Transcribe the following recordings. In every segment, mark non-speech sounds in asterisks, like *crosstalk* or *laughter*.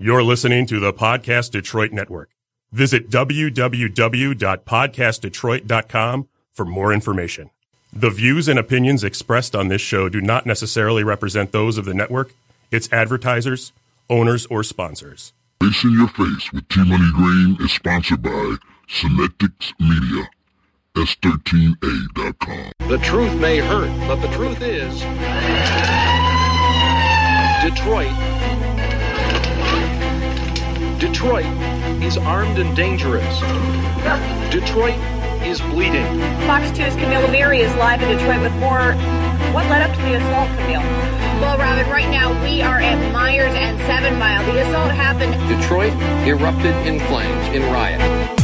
You're listening to the Podcast Detroit Network. Visit www.podcastdetroit.com for more information. The views and opinions expressed on this show do not necessarily represent those of the network, its advertisers, owners, or sponsors. Face Your Face with T Money Green is sponsored by Semantics Media. S13A.com. The truth may hurt, but the truth is Detroit Detroit is armed and dangerous. Detroit is bleeding. Fox 2's Camille Leary is live in Detroit with more. What led up to the assault, Camille? Well, Robin, right now we are at Meyers and Seven Mile. The assault happened. Detroit erupted in flames in riot.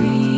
free.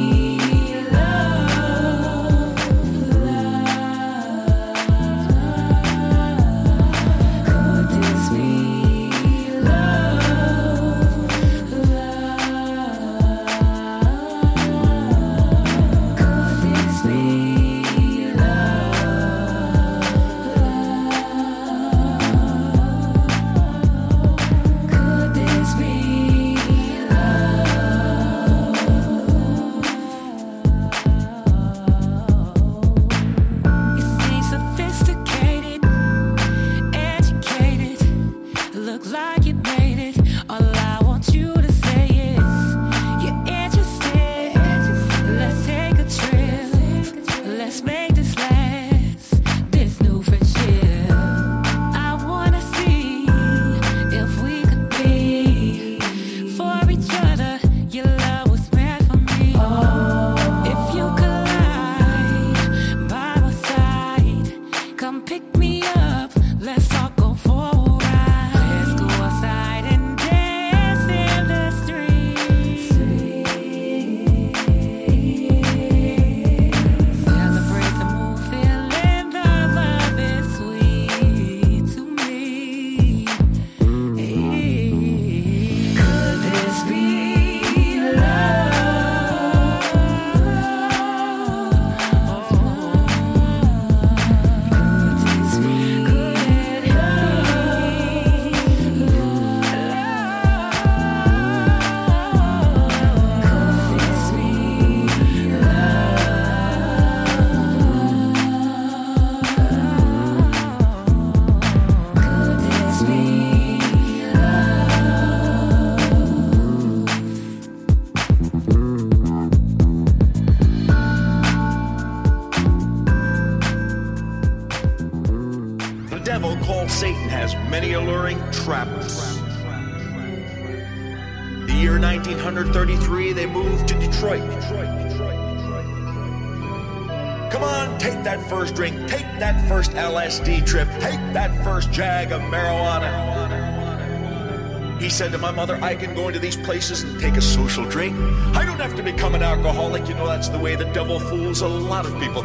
Said to my mother, I can go into these places and take a social drink. I don't have to become an alcoholic. You know, that's the way the devil fools a lot of people.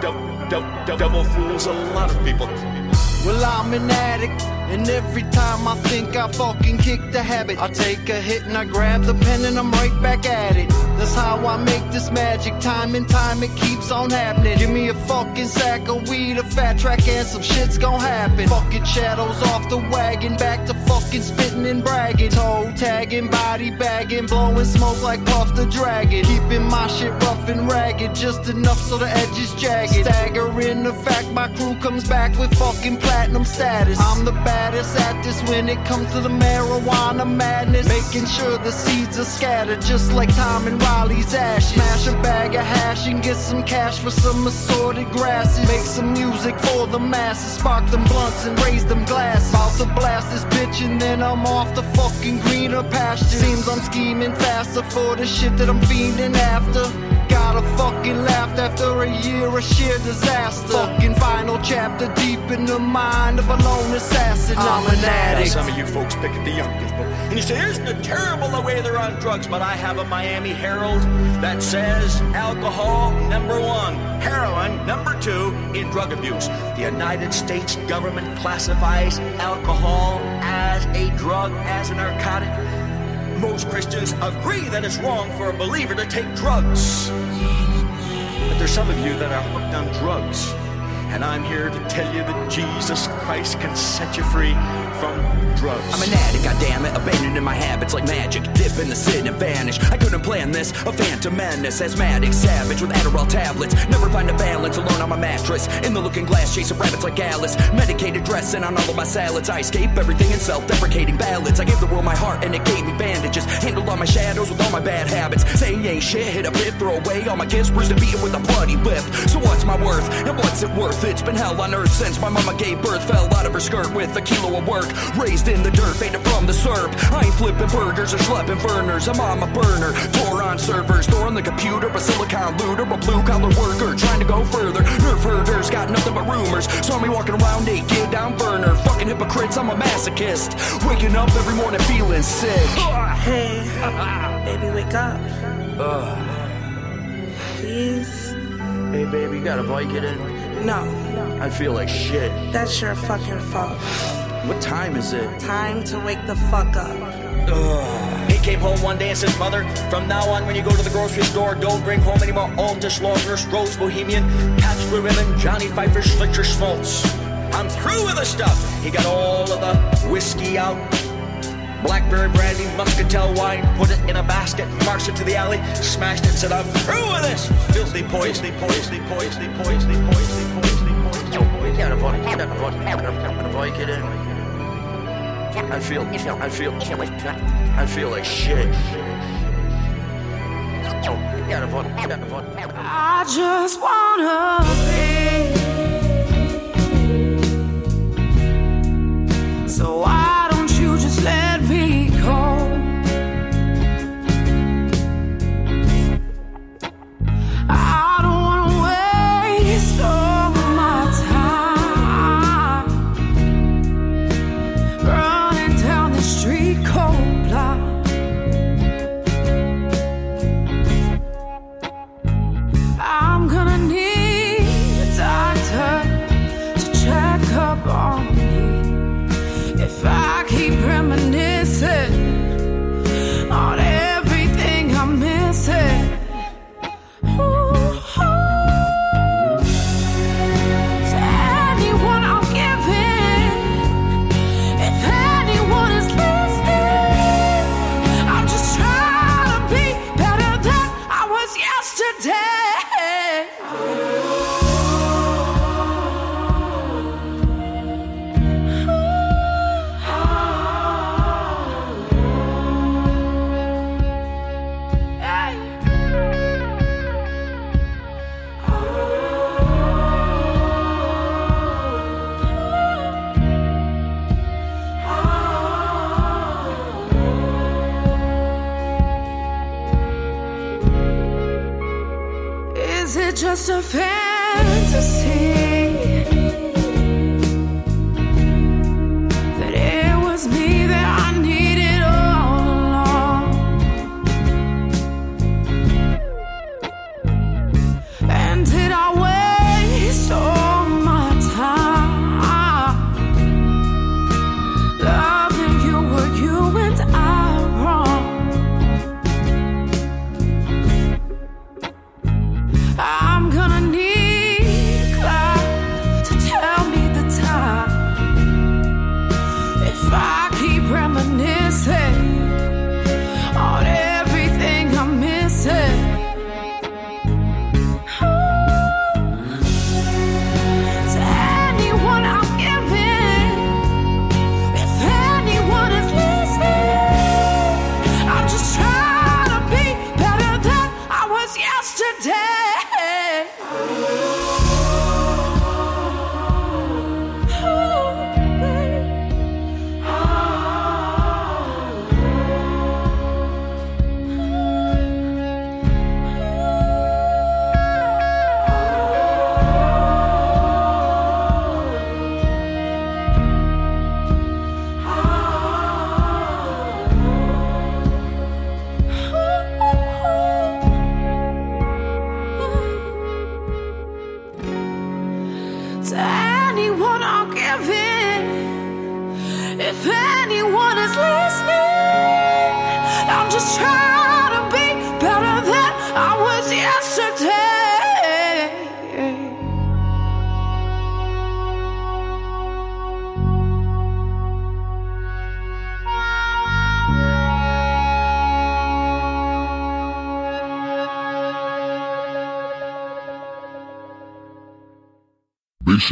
De- de- de- devil fools a lot of people. Well, I'm an addict, and every time I think I fucking kick the habit, I take a hit and I grab the pen and I'm right back at it. That's how I make this magic. Time and time it keeps on happening. Give me a fucking sack of weed, a fat track, and some shit's gon' happen. Fucking shadows off the wagon, back to fucking spitting and bragging. Toe tagging, body bagging, blowing smoke like Puff the Dragon. Keeping my shit rough and ragged, just enough so the edge is jagged. Staggering the fact my crew comes back with fucking platinum status. I'm the baddest at this when it comes to the marijuana madness. Making sure the seeds are scattered just like time and Riley's ashes. Smash a bag of hash and get some cash for some assorted grasses. Make some music for the masses. Spark them blunts and raise them glasses. About to blast this bitch and then I'm off the fucking greener pasture. Seems I'm scheming faster for the shit that I'm fiending after. Gotta fucking laugh after a year of sheer disaster. Fucking final chapter deep in the mind of a lone assassin. I'm an Now, addict. some of you folks pick at the young people. And you say, isn't it terrible the way they're on drugs? But I have a Miami Herald that says alcohol, number one, heroin, number two, in drug abuse. The United States government classifies alcohol as a drug, as a narcotic. Most Christians agree that it's wrong for a believer to take drugs. But there's some of you that are hooked on drugs. And I'm here to tell you that Jesus Christ can set you free from drugs. I'm an addict, goddammit, abandoning my habits like magic. Dip in the sin and vanish. I couldn't plan this, a phantom menace. Asthmatic, savage with Adderall tablets. Never find a balance alone on my mattress. In the looking glass, chasing rabbits like Alice. Medicated, dressing on all of my salads. I escape everything in self deprecating ballads. I gave the world my heart and it gave me bandages. Handled all my shadows with all my bad habits. Saying ain't shit, hit a bit, throw away all my gifts, bruised and beaten with a bloody whip. So what's my worth and what's it worth? It's been hell on earth since my mama gave birth. Fell out of her skirt with a kilo of work. Raised in the dirt, faded from the syrup. I ain't flipping burgers or schlepping burners. I'm on my burner. Tore on servers, storing the computer. A silicon looter, a blue collar worker. Trying to go further. Nerf herders got nothing but rumors. Saw me walking around a naked down burner. Fucking hypocrites, I'm a masochist. Waking up every morning feeling sick. Hey, baby, wake up. Please. Hey baby, you got a Vicodin? No, I feel like shit. that's your fucking fault. What time is it? Time to wake the fuck up. He came home one day and says, Mother, from now on, when you go to the grocery store, don't bring home any more Almdish, Lager, Rose, Bohemian, Pabst Blue Ribbon, Johnny Pfeiffer, Schlichter, Schmaltz. I'm through with the stuff. He got all of the whiskey out, blackberry brandy, muscatel wine, put it in a basket, marched it to the alley, smashed it, and said, I'm through with this. Filthy poison, poison, poison, poison, poison, poison, poison, poison. Got a Vic- got a Vic- got a- got a Vicodin. I feel, I feel, I feel I feel like shit. I just wanna be. So why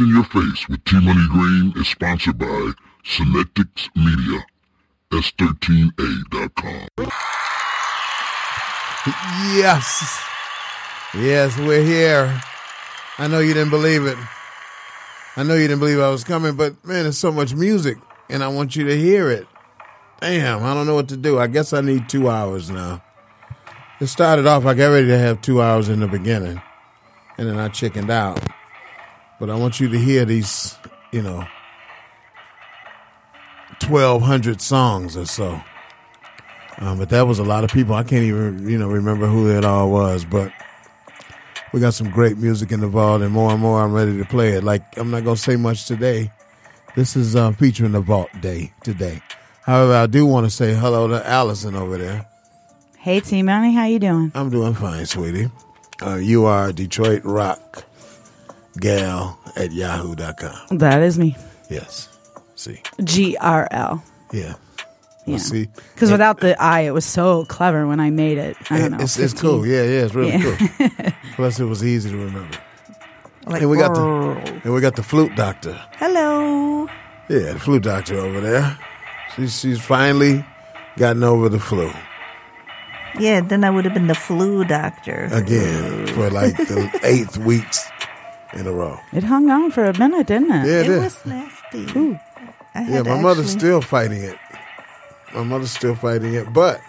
in Your Face with T Money Green is sponsored by Synetics Media. S13A.com. Yes. Yes, we're here. I know you didn't believe it. I know you didn't believe I was coming, but man, there's so much music and I want you to hear it. Damn, I don't know what to do. I guess I need two hours now. It started off, I got ready to have two hours in the beginning and then I chickened out. But I want you to hear these, you know, 1,200 songs or so. Um, but that was a lot of people. I can't even, you know, remember who it all was. But we got some great music in the vault, and more and more I'm ready to play it. Like, I'm not going to say much today. This is uh, featuring the Vault Day today. However, I do want to say hello to Allison over there. Hey, T Money, how you doing? I'm doing fine, sweetie. Uh, you are Detroit Rock Gal at yahoo.com. That is me. Yes. See. G R L. Yeah. Yeah. Well, see, Because without the I, it was so clever when I made it. I don't know. it's, it's cool. Yeah, yeah, it's really Yeah. cool. *laughs* Plus, it was easy to remember. Like, and we got the and we got the flute doctor. Hello. Yeah, the flute doctor over there. She, she's finally gotten over the flu Yeah, then I would have been the flu doctor. again for like the *laughs* eighth weeks in a row. It hung on for a minute, didn't it? Yeah, it It did. was nasty. I Yeah, my to mother's actually- still fighting it. My mother's still fighting it, but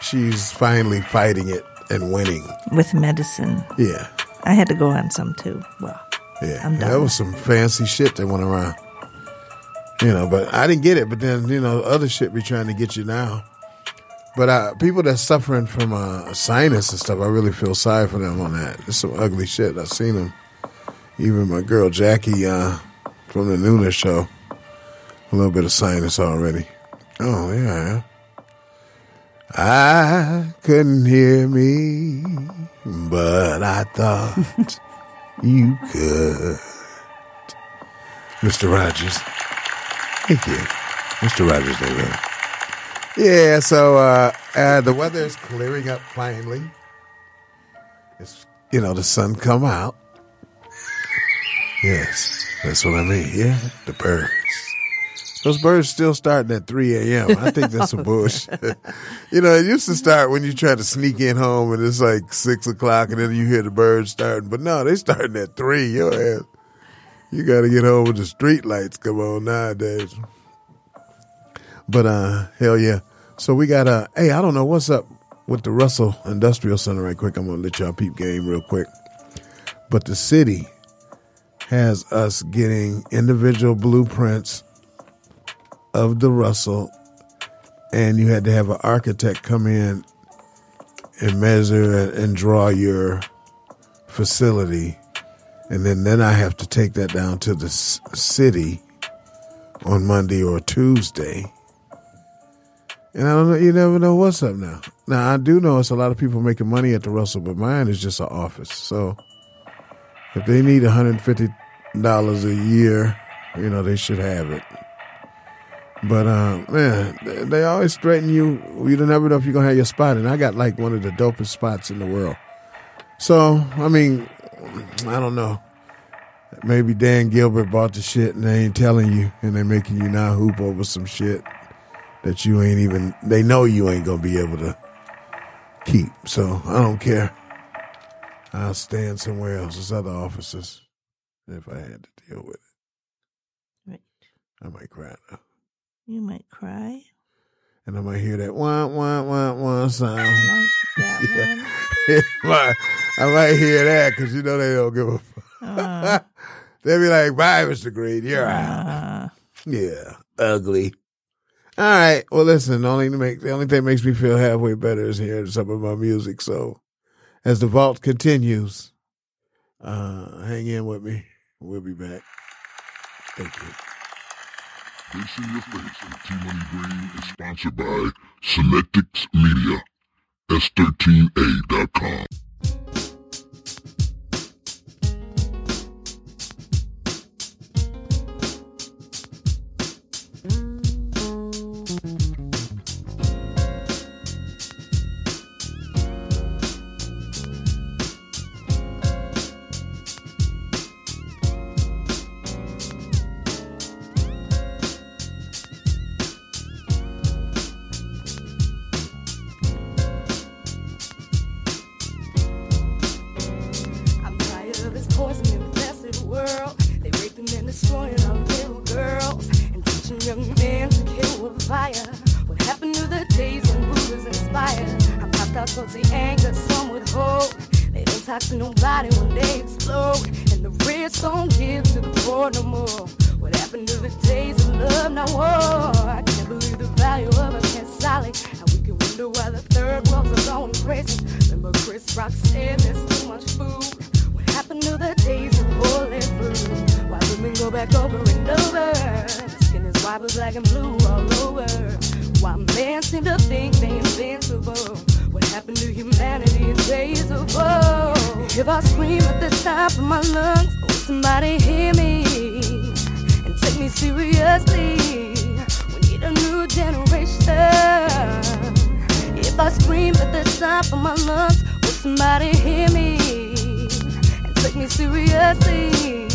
she's finally fighting it and winning. with medicine. Yeah, I had to go on some too. Well, yeah. I'm done. That was some fancy shit that went around. You know, but I didn't get it. But then, you know, other shit be trying to get you now. But uh, people that's suffering from uh, sinus and stuff, I really feel sorry for them on that. It's some ugly shit. I've seen them. Even my girl Jackie uh, from the Nooner show, a little bit of sinus already. Oh yeah. I couldn't hear me, but I thought *laughs* you could. Mr. Rogers. Thank you. Mr. Rogers, they will. Yeah, so uh, uh, the weather is clearing up finally. It's, you know, the sun come out. Yes, that's what I mean. Yeah, the birds. Those birds still starting at 3 a.m. I think that's some bullshit. *laughs* you know, it used to start when you try to sneak in home and it's like 6 o'clock and then you hear the birds starting. But no, they starting at 3. Your ass. You got to get home the street lights come on nowadays. But uh, hell yeah. So we got uh, hey, I don't know what's up with the Russell Industrial Center right quick. I'm gonna let y'all peep game real quick. but the city has us getting individual blueprints of the Russell, and you had to have an architect come in and measure and, draw your facility, and then then I have to take that down to the city on Monday or Tuesday. And I don't know, you never know what's up now. Now, I do know it's a lot of people making money at the Russell, but mine is just an office. So if they need $150 a year, you know, they should have it. But, uh, man, they- always threaten you. You don't ever know if you're going to have your spot. And I got like one of the dopest spots in the world. So, I mean, I don't know. Maybe Dan Gilbert bought the shit and they ain't telling you and they're making you now hoop over some shit that you ain't even they know you ain't gonna be able to keep. So I don't care. I'll stand somewhere else. There's other offices if I had to deal with it. Right. I might cry now. You might cry. And I might hear that wah wah wah wah sound. I Like that *laughs* one. *laughs* I might hear that because you know they don't give a fuck. Uh. *laughs* They'll be like, bye, Mr. Green, you're out. Uh, Yeah, ugly. All right. Well, listen. The only to make the only thing that makes me feel halfway better is hearing some of my music. So, as the vault continues, uh, hang in with me. We'll be back. Thank you. Face in Your Face with T Money Green is sponsored by Synetics Media. S13A.com. back over and over? Skin is white, but black and blue all over. Why men seem to think they invincible? What happened to humanity in days of old? If I scream at the top of my lungs, will somebody hear me and take me seriously? We need a new generation. If I scream at the top of my lungs, will somebody hear me and take me seriously?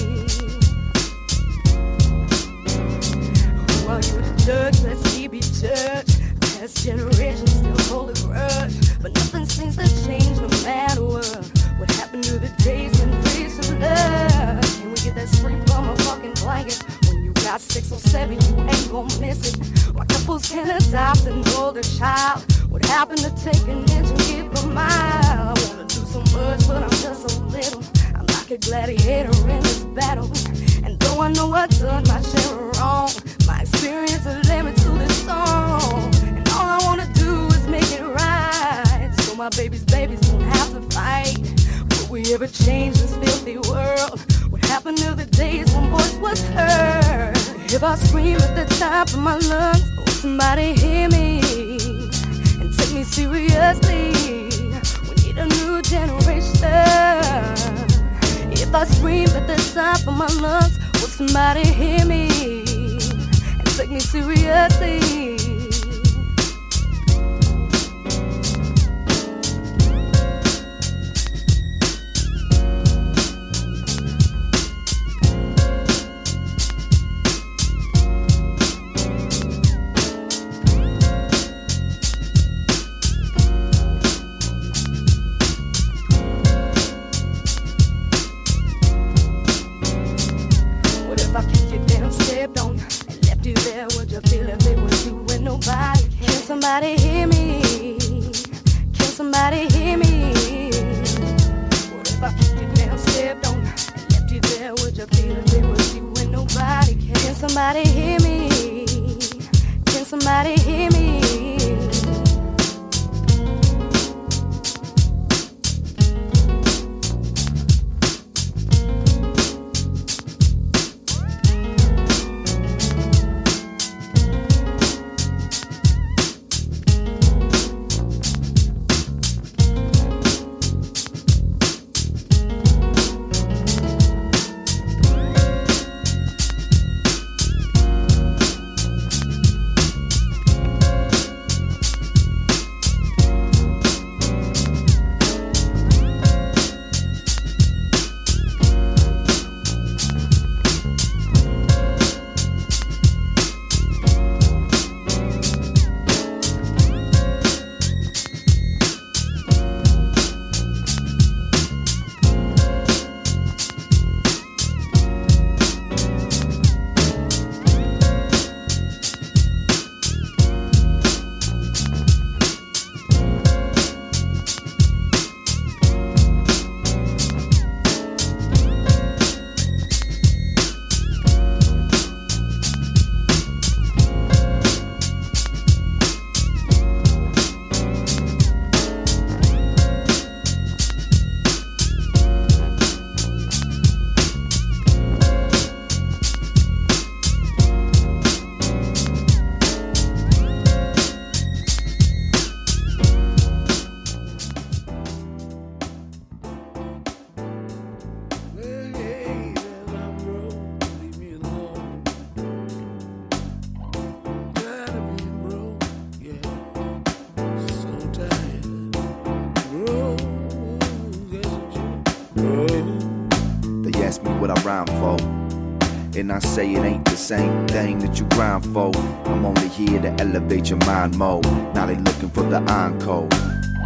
Are you judge? Let's see be judged. Past generations still hold a grudge, but nothing seems to change no matter what. What happened to the days when peace and love? Can we get that spring from a fucking blanket? When you got six or seven, you ain't gonna miss it. Why couples can adopt an older child? What happened to take an inch and give a mile? I wanna do so much, but I'm just so little. I'm like a gladiator in this battle. And though I know I've done my share of wrong, my experience is limit to this song. And all I wanna do is make it right. So my babies won't have to fight. Will we ever change this filthy world? What happened to the days when heard? If I scream at the top of my lungs, will somebody hear me and take me seriously? We need a new generation. If I scream at the top of my lungs, will somebody hear me take me seriously? Say it ain't the same thing that you grind for. I'm only here to elevate your mind more. Now they looking for the encore.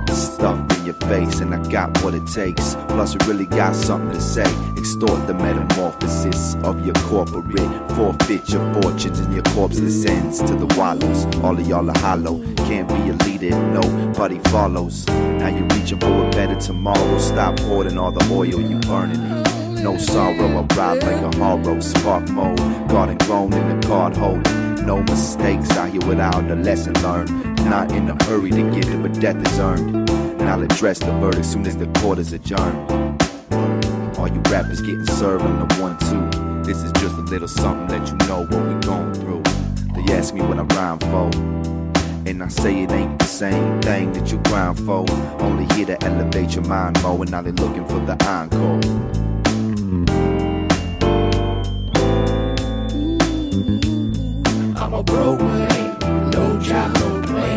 Stuff in your face, and I got what it takes. Plus, it really got something to say. Extort the metamorphosis of your corporate. Forfeit your fortunes and your corpseless ends to the wallows. All of y'all are hollow. Can't be a leader if nobody follows. Now you're reaching for a better tomorrow. Stop hoarding all the oil you burning. No sorrow, I ride like a horror. Spark mode, garden grown in the card holder. No mistakes out here without a lesson learned. Not in a hurry to get it, but death is earned. And I'll address the verdict soon as the court is adjourned. All you rappers getting served on the one two. This is just a little something that you know what we going through. They ask me what I rhyme for. And I say it ain't the same thing that you grind for. Only here to elevate your mind more. And now they looking for the encore. I'm a broke man, no job, no play.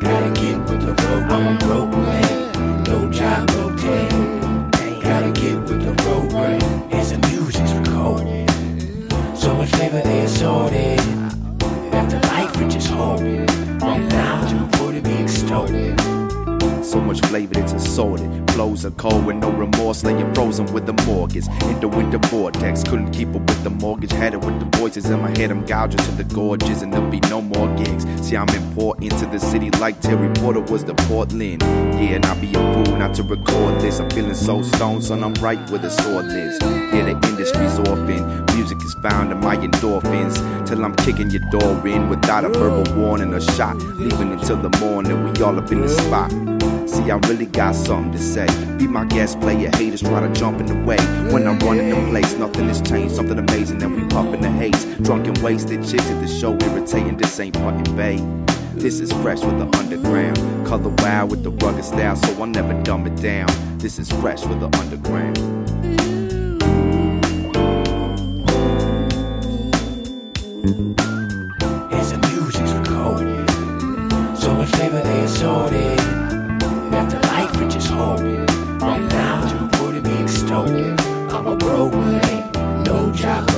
Gotta get with the road. I'm a broke man, no job, no play. Gotta get with the program. As the music's recorded, so much flavor they assorted. The life rich as hope. Right now, to report to be extolled. So much flavor it's assorted. Flows are cold with no remorse, laying frozen with the mortgage. In the winter vortex, couldn't keep up with the mortgage. Had it with the voices in my head, I'm gouging to the gorges, and there'll be no more gigs. See, I'm important to the city like Terry Porter was the Portland. Yeah, and I'll be a fool not to record this. I'm feeling so stoned, son, I'm right where the sword is. Yeah, the industry's orphan. Music is bound to my endorphins. Till I'm kicking your door in without a verbal warning or shot. Leaving until the morning, we all up in the spot. See, I really got something to say. Be my guest player, haters try to jump in the way. When I'm running the place, nothing has changed, something amazing, and we puffin' the haze. Drunk and wasted, chicks at the show irritating, this ain't Put-in-Bay. This is fresh with the underground. Color wild with the rugged style, so I'll never dumb it down. This is fresh with the underground. As the music's recorded, so much flavor they assorted. Hope. Right now, report to be extolled. I'm a broke man, no job,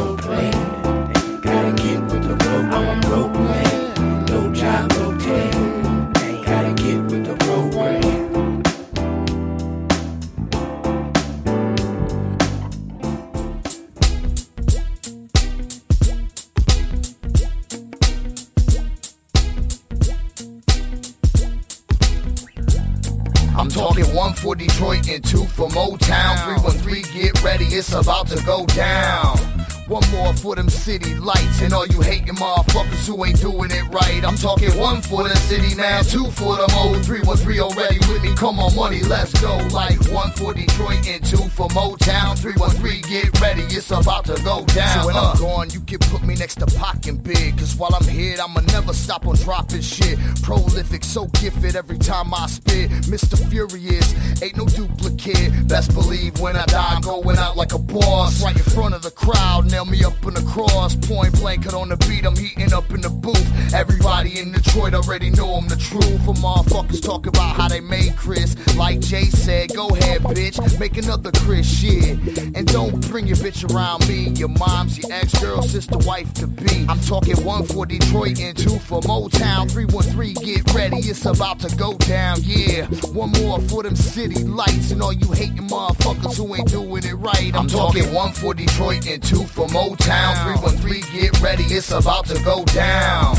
who ain't doing it right. Talking one for the city now, two for them old 313 already with me. Come on, money, let's go. Like one for Detroit and two for Motown. 313, get ready, it's about to go down. So when I'm uh. gone, you can put me next to Pac and Big. Cause while I'm here, I'ma never stop on dropping shit. Prolific, so gifted every time I spit. Mr. Furious, ain't no duplicate. Best believe when I die, I'm going out like a boss. Right in front of the crowd, nail me up in the cross. Point blank, cut on the beat, I'm heating up in the booth. Everybody in Detroit already know I'm the truth. For motherfuckers talk about how they made Chris. Like Jay said, go ahead, bitch, make another Chris shit. And don't bring your bitch around me. Your mom's your ex girl, sister, wife to be. I'm talking one for Detroit and two for Motown. 313, get ready, it's about to go down, yeah. One more for them city lights and all you hating motherfuckers who ain't doing it right. I'm talking one for Detroit and two for Motown. 313, get ready, it's about to go down.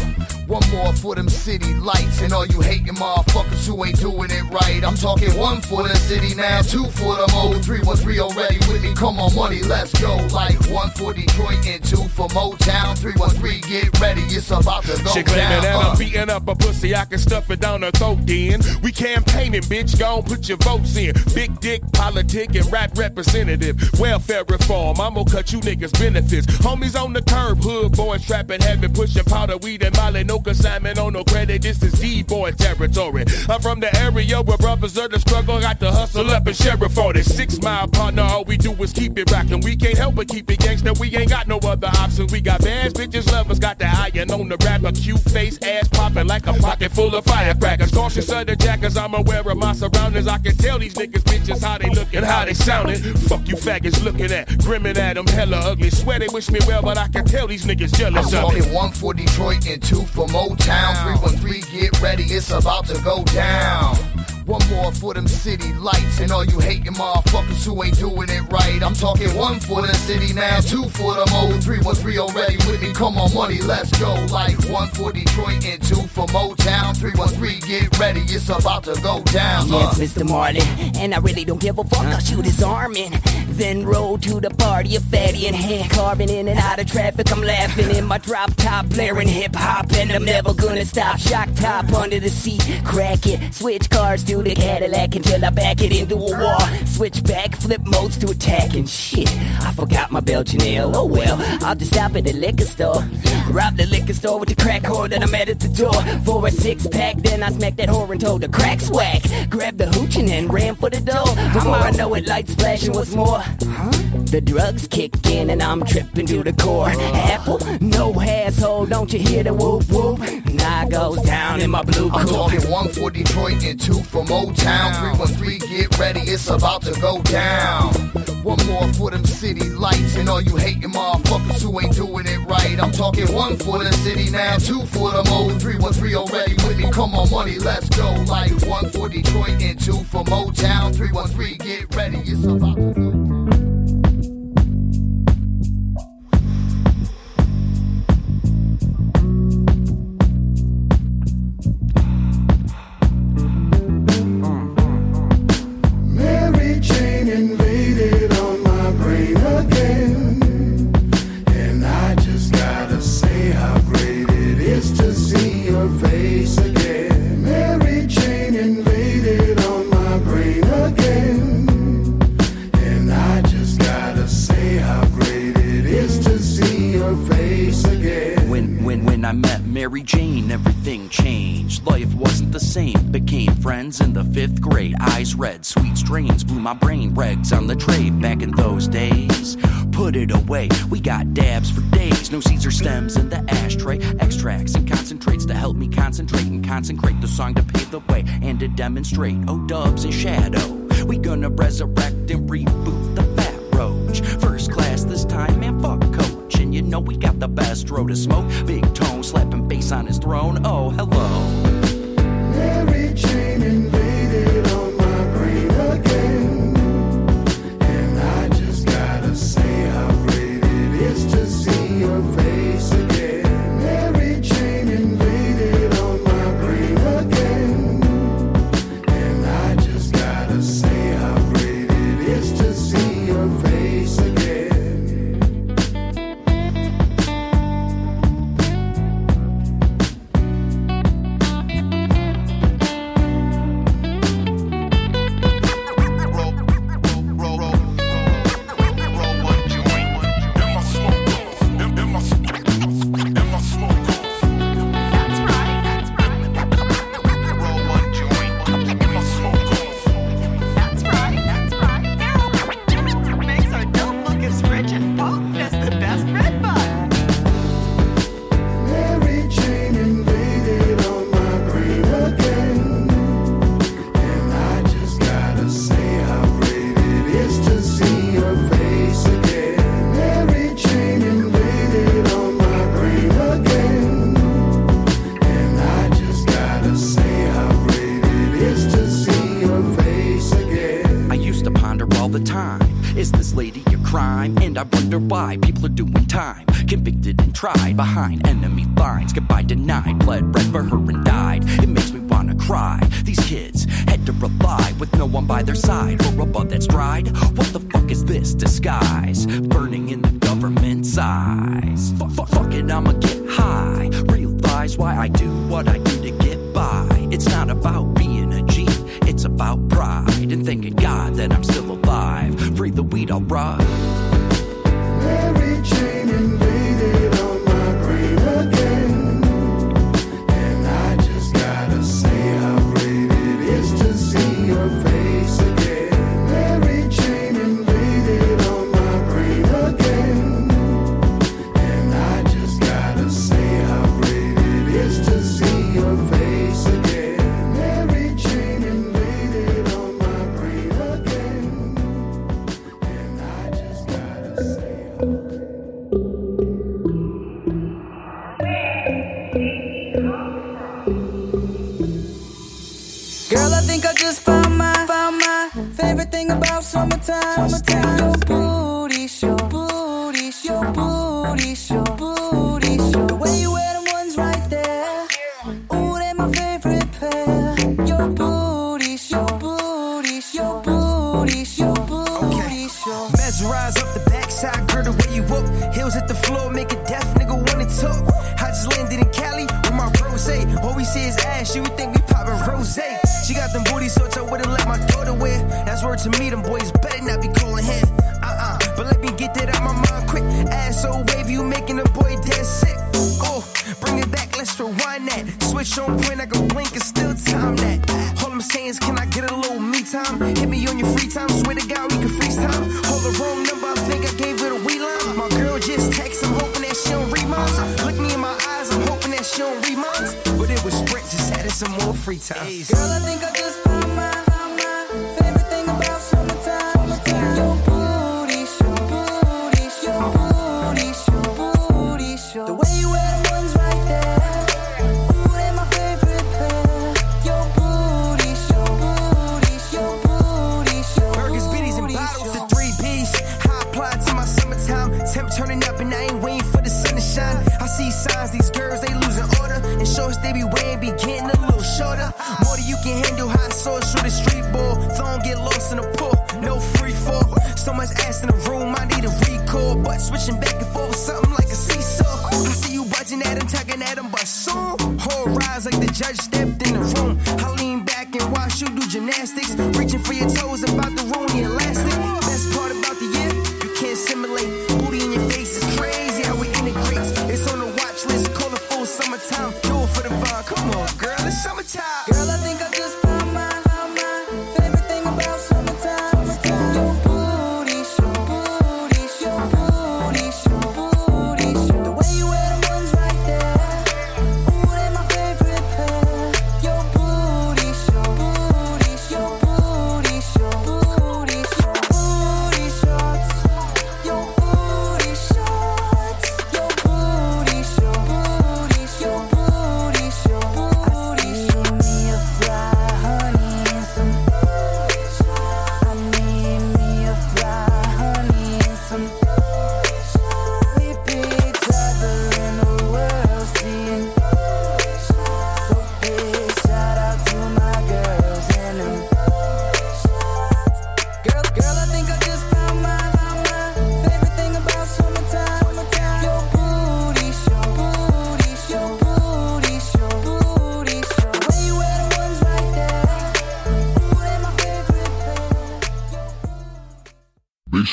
One more for them city lights and all you hating motherfuckers who ain't doing it right. I'm talking one for the city now, two for them old 313 already with me. Come on, money, let's go. Like one for Detroit and two for Motown. 313, get ready, it's about to go She down. that Uh. I'm beating up a pussy, I can stuff it down her throat then. We campaigning, bitch, go on, put your votes in. Big dick, politic, and rap representative. Welfare reform, I'm gonna cut you niggas benefits. Homies on the curb, hood boys trapping heavy, pushing powder, weed, and molly. No consignment on no credit, this is D-boy territory. I'm from the area where brothers are the struggle got to hustle up and sheriff for this. Six mile partner, all we do is keep it rockin'. We can't help but keep it gangsta, we ain't got no other options. We got bands, bitches, lovers, got the iron on the rapper. Cute face, ass popping like a pocket full of firecrackers. Cautious of the jackers, I'm aware of my surroundings. I can tell these niggas, bitches, how they looking, how they sounding. Fuck you faggots looking at, grimming at them, hella ugly. Swear they wish me well, but I can tell these niggas jealous I'm of one for Detroit and two for Motown. 313, get ready, it's about to go down. One more for them city lights and all you hating motherfuckers who ain't doing it right. I'm talking one for the city now, two for them old 313 already with me. Come on, money, let's go. Like one for Detroit and two for Motown. 313, get ready, it's about to go down. Uh. it's Mr. Marlin, and I really don't give a fuck. I'll shoot his arm in, then roll to the party, a fatty in hand, carving in and out of traffic. I'm laughing in my drop top, blaring hip hop, and I'm never gonna stop. Shock top under the seat, crack it, switch cars the Cadillac until I back it into a wall. Switch back, flip modes to attack, and shit, I forgot my Belgian ale. Oh well, I'll just stop at the liquor store, rob the liquor store with the crack whore that I met at the door for a six pack. Then I smacked that whore and told the crack swag. Grabbed the hooch and ran for the door. Before I know it, lights flashing what's more. The drugs kick in and I'm tripping to the core. Apple, no asshole, don't you hear the whoop whoop? Now goes down in my blue coupe. I'm talking one for Detroit and two for Motown. 313, get ready, it's about to go down. One more for them city lights and all you hating motherfuckers who ain't doing it right. I'm talking one for the city now, two for them old 313 already with me. Come on, money, let's go. Like one for Detroit and two for Motown. 313, get ready, it's about to go I met Mary Jane, everything changed. Life wasn't the same. Became friends in the fifth grade. Eyes red, sweet strains blew my brain. Regs on the tray back in those days. Put it away. We got dabs for days. No Caesar stems in the ashtray. Extracts and concentrates to help me concentrate and consecrate the song to pave the way and to demonstrate. Oh, dubs and shadow. We gonna resurrect and reboot you know we got the best road to smoke. Big tone slapping bass on his throne. Oh, hello. Mary Jane just rewind that. Switch on point, I can blink and still time that. All I'm saying is, can I get a little me time? Hit me on your free time, swear to God, we can FaceTime. Hold the wrong number, I think I gave it a reline. My girl just text, I'm hoping that she don't reminds. Look me in my eyes, I'm hoping that she don't reminds. But it was Sprint, just added some more free time. Girl, I think I just ass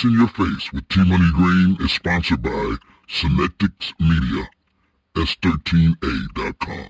in your face with T Money Green is sponsored by Synectics